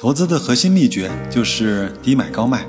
投资的核心秘诀就是低买高卖，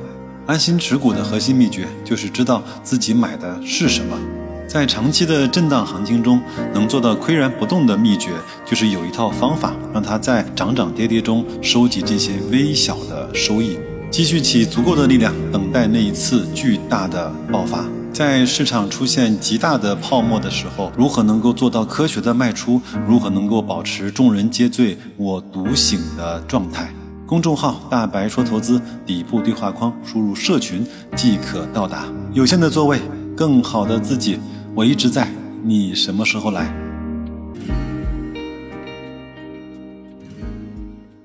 安心持股的核心秘诀就是知道自己买的是什么。在长期的震荡行情中，能做到岿然不动的秘诀，就是有一套方法，让它在涨涨跌跌中收集这些微小的收益，积蓄起足够的力量，等待那一次巨大的爆发。在市场出现极大的泡沫的时候，如何能够做到科学的卖出？如何能够保持众人皆醉我独醒的状态？公众号“大白说投资”底部对话框输入“社群”即可到达。有限的座位，更好的自己。我一直在，你什么时候来？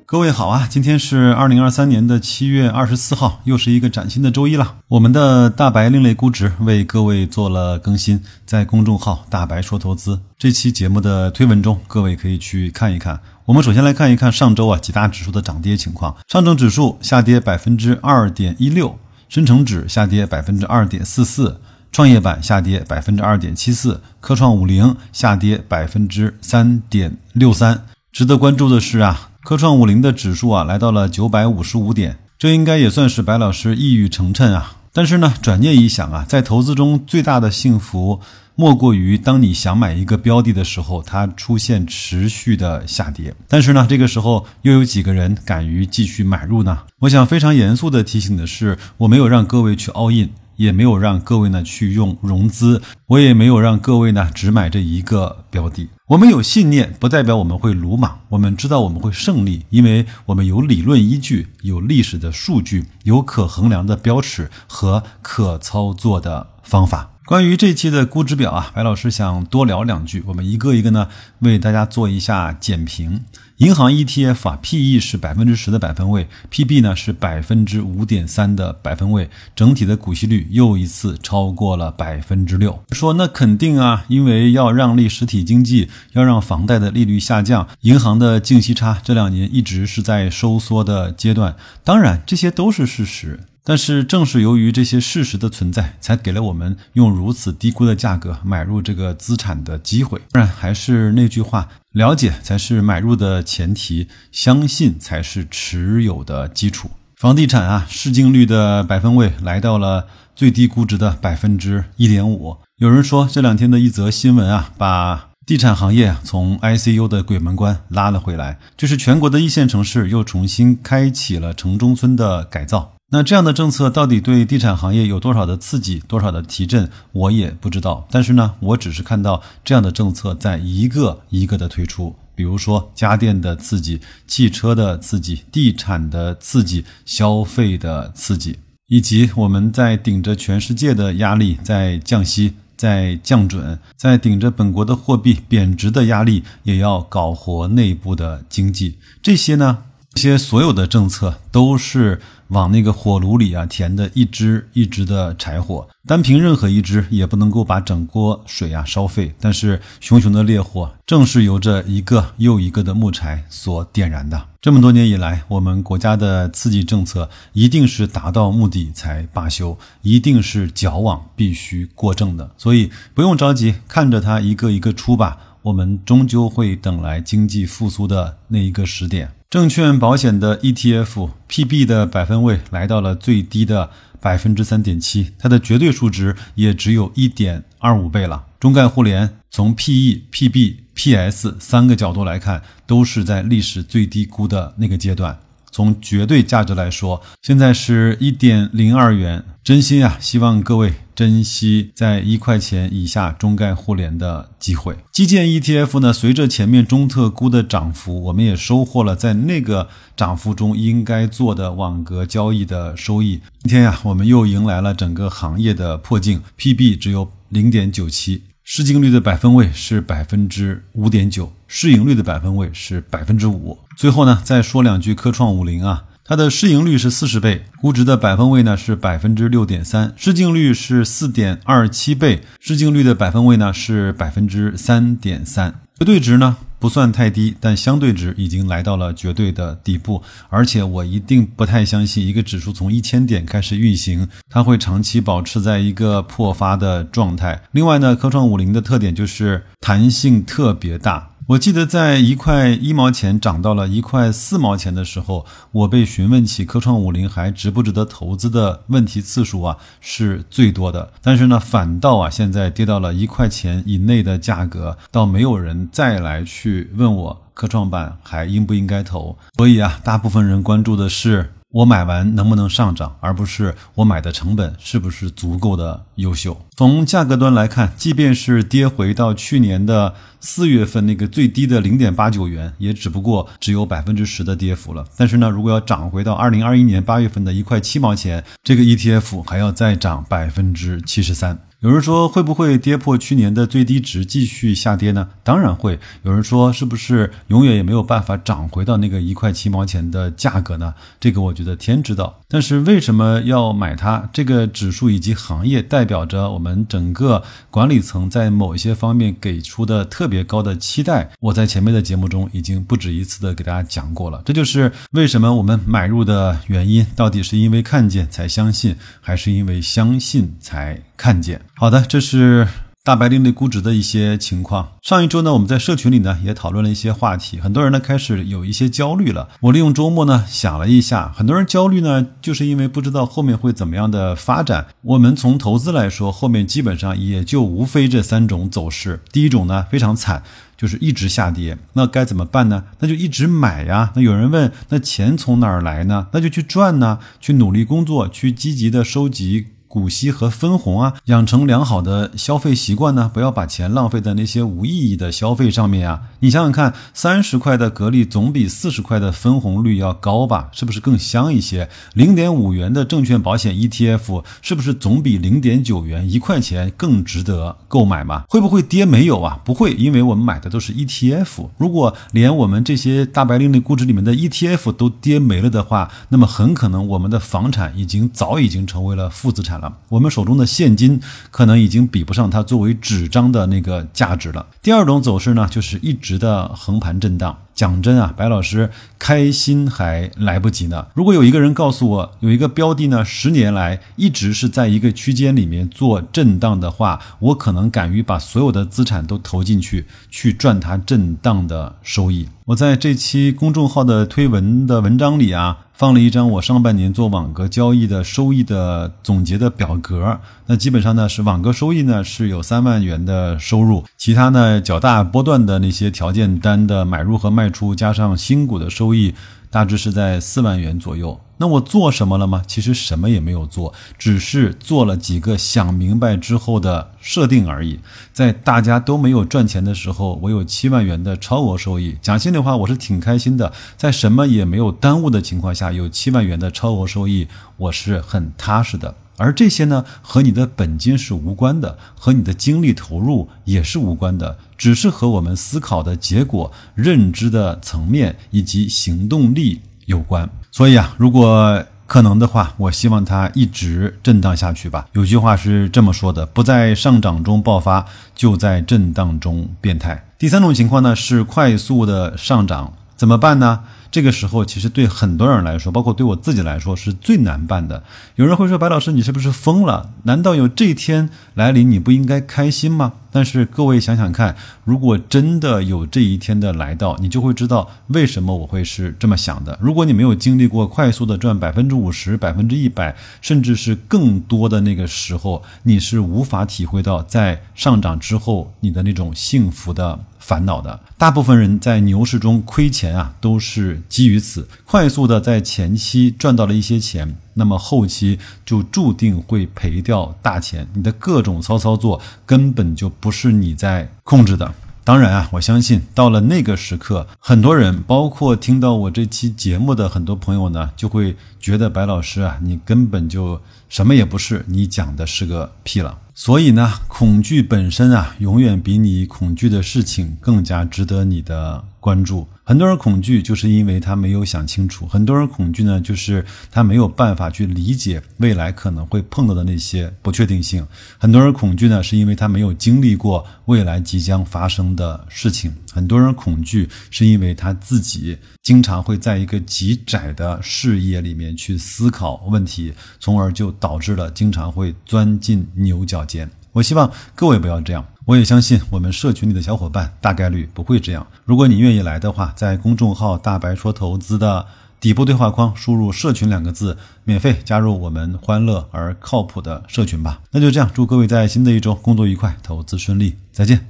各位好啊，今天是二零二三年的七月二十四号，又是一个崭新的周一了。我们的大白另类估值为各位做了更新，在公众号“大白说投资”这期节目的推文中，各位可以去看一看。我们首先来看一看上周啊几大指数的涨跌情况。上证指数下跌百分之二点一六，深成指下跌百分之二点四四。创业板下跌百分之二点七四，科创五零下跌百分之三点六三。值得关注的是啊，科创五零的指数啊来到了九百五十五点，这应该也算是白老师一语成谶啊。但是呢，转念一想啊，在投资中最大的幸福，莫过于当你想买一个标的的时候，它出现持续的下跌。但是呢，这个时候又有几个人敢于继续买入呢？我想非常严肃的提醒的是，我没有让各位去 all in。也没有让各位呢去用融资，我也没有让各位呢只买这一个标的。我们有信念，不代表我们会鲁莽。我们知道我们会胜利，因为我们有理论依据，有历史的数据，有可衡量的标尺和可操作的方法。关于这期的估值表啊，白老师想多聊两句。我们一个一个呢为大家做一下简评。银行 ETF 啊，PE 是百分之十的百分位，PB 呢是百分之五点三的百分位，整体的股息率又一次超过了百分之六。说那肯定啊，因为要让利实体经济，要让房贷的利率下降，银行的净息差这两年一直是在收缩的阶段。当然，这些都是事实。但是正是由于这些事实的存在，才给了我们用如此低估的价格买入这个资产的机会。当然，还是那句话，了解才是买入的前提，相信才是持有的基础。房地产啊，市净率的百分位来到了最低估值的百分之一点五。有人说，这两天的一则新闻啊，把地产行业从 ICU 的鬼门关拉了回来，就是全国的一线城市又重新开启了城中村的改造。那这样的政策到底对地产行业有多少的刺激，多少的提振，我也不知道。但是呢，我只是看到这样的政策在一个一个的推出，比如说家电的刺激、汽车的刺激、地产的刺激、消费的刺激，以及我们在顶着全世界的压力在降息、在降准，在顶着本国的货币贬值的压力，也要搞活内部的经济。这些呢，这些所有的政策都是。往那个火炉里啊填的一支一支的柴火，单凭任何一支也不能够把整锅水啊烧沸。但是熊熊的烈火正是由着一个又一个的木柴所点燃的。这么多年以来，我们国家的刺激政策一定是达到目的才罢休，一定是矫枉必须过正的。所以不用着急，看着它一个一个出吧。我们终究会等来经济复苏的那一个时点。证券保险的 ETF PB 的百分位来到了最低的百分之三点七，它的绝对数值也只有一点二五倍了。中概互联从 PE、PB、PS 三个角度来看，都是在历史最低估的那个阶段。从绝对价值来说，现在是一点零二元。真心啊，希望各位珍惜在一块钱以下中概互联的机会。基建 ETF 呢，随着前面中特估的涨幅，我们也收获了在那个涨幅中应该做的网格交易的收益。今天呀，我们又迎来了整个行业的破净，PB 只有零点九七。市净率的百分位是百分之五点九，市盈率的百分位是百分之五。最后呢，再说两句科创五零啊，它的市盈率是四十倍，估值的百分位呢是百分之六点三，市净率是四点二七倍，市净率的百分位呢是百分之三点三，绝对值呢？不算太低，但相对值已经来到了绝对的底部，而且我一定不太相信一个指数从一千点开始运行，它会长期保持在一个破发的状态。另外呢，科创五零的特点就是弹性特别大。我记得在一块一毛钱涨到了一块四毛钱的时候，我被询问起科创五零还值不值得投资的问题次数啊是最多的。但是呢，反倒啊现在跌到了一块钱以内的价格，倒没有人再来去问我科创板还应不应该投。所以啊，大部分人关注的是。我买完能不能上涨，而不是我买的成本是不是足够的优秀。从价格端来看，即便是跌回到去年的四月份那个最低的零点八九元，也只不过只有百分之十的跌幅了。但是呢，如果要涨回到二零二一年八月份的一块七毛钱，这个 ETF 还要再涨百分之七十三。有人说会不会跌破去年的最低值继续下跌呢？当然会。有人说是不是永远也没有办法涨回到那个一块七毛钱的价格呢？这个我觉得天知道。但是为什么要买它？这个指数以及行业代表着我们整个管理层在某一些方面给出的特别高的期待。我在前面的节目中已经不止一次的给大家讲过了。这就是为什么我们买入的原因，到底是因为看见才相信，还是因为相信才？看见，好的，这是大白另类估值的一些情况。上一周呢，我们在社群里呢也讨论了一些话题，很多人呢开始有一些焦虑了。我利用周末呢想了一下，很多人焦虑呢，就是因为不知道后面会怎么样的发展。我们从投资来说，后面基本上也就无非这三种走势。第一种呢非常惨，就是一直下跌，那该怎么办呢？那就一直买呀。那有人问，那钱从哪儿来呢？那就去赚呢，去努力工作，去积极的收集。股息和分红啊，养成良好的消费习惯呢，不要把钱浪费在那些无意义的消费上面啊。你想想看，三十块的格力总比四十块的分红率要高吧？是不是更香一些？零点五元的证券保险 ETF 是不是总比零点九元一块钱更值得购买嘛？会不会跌？没有啊，不会，因为我们买的都是 ETF。如果连我们这些大白领的估值里面的 ETF 都跌没了的话，那么很可能我们的房产已经早已经成为了负资产了。我们手中的现金可能已经比不上它作为纸张的那个价值了。第二种走势呢，就是一直的横盘震荡。讲真啊，白老师开心还来不及呢。如果有一个人告诉我，有一个标的呢，十年来一直是在一个区间里面做震荡的话，我可能敢于把所有的资产都投进去，去赚它震荡的收益。我在这期公众号的推文的文章里啊。放了一张我上半年做网格交易的收益的总结的表格，那基本上呢是网格收益呢是有三万元的收入，其他呢较大波段的那些条件单的买入和卖卖出加上新股的收益。大致是在四万元左右。那我做什么了吗？其实什么也没有做，只是做了几个想明白之后的设定而已。在大家都没有赚钱的时候，我有七万元的超额收益。讲心里话，我是挺开心的。在什么也没有耽误的情况下，有七万元的超额收益，我是很踏实的。而这些呢，和你的本金是无关的，和你的精力投入也是无关的，只是和我们思考的结果、认知的层面以及行动力有关。所以啊，如果可能的话，我希望它一直震荡下去吧。有句话是这么说的：不在上涨中爆发，就在震荡中变态。第三种情况呢，是快速的上涨，怎么办呢？这个时候，其实对很多人来说，包括对我自己来说，是最难办的。有人会说：“白老师，你是不是疯了？难道有这一天来临，你不应该开心吗？”但是各位想想看，如果真的有这一天的来到，你就会知道为什么我会是这么想的。如果你没有经历过快速的赚百分之五十、百分之一百，甚至是更多的那个时候，你是无法体会到在上涨之后你的那种幸福的。烦恼的大部分人在牛市中亏钱啊，都是基于此。快速的在前期赚到了一些钱，那么后期就注定会赔掉大钱。你的各种骚操作根本就不是你在控制的。当然啊，我相信到了那个时刻，很多人，包括听到我这期节目的很多朋友呢，就会觉得白老师啊，你根本就什么也不是，你讲的是个 屁了。所以呢，恐惧本身啊，永远比你恐惧的事情更加值得你的关注。很多人恐惧，就是因为他没有想清楚；很多人恐惧呢，就是他没有办法去理解未来可能会碰到的那些不确定性；很多人恐惧呢，是因为他没有经历过未来即将发生的事情；很多人恐惧，是因为他自己经常会在一个极窄的视野里面去思考问题，从而就导致了经常会钻进牛角尖。我希望各位不要这样。我也相信我们社群里的小伙伴大概率不会这样。如果你愿意来的话，在公众号“大白说投资”的底部对话框输入“社群”两个字，免费加入我们欢乐而靠谱的社群吧。那就这样，祝各位在新的一周工作愉快，投资顺利，再见。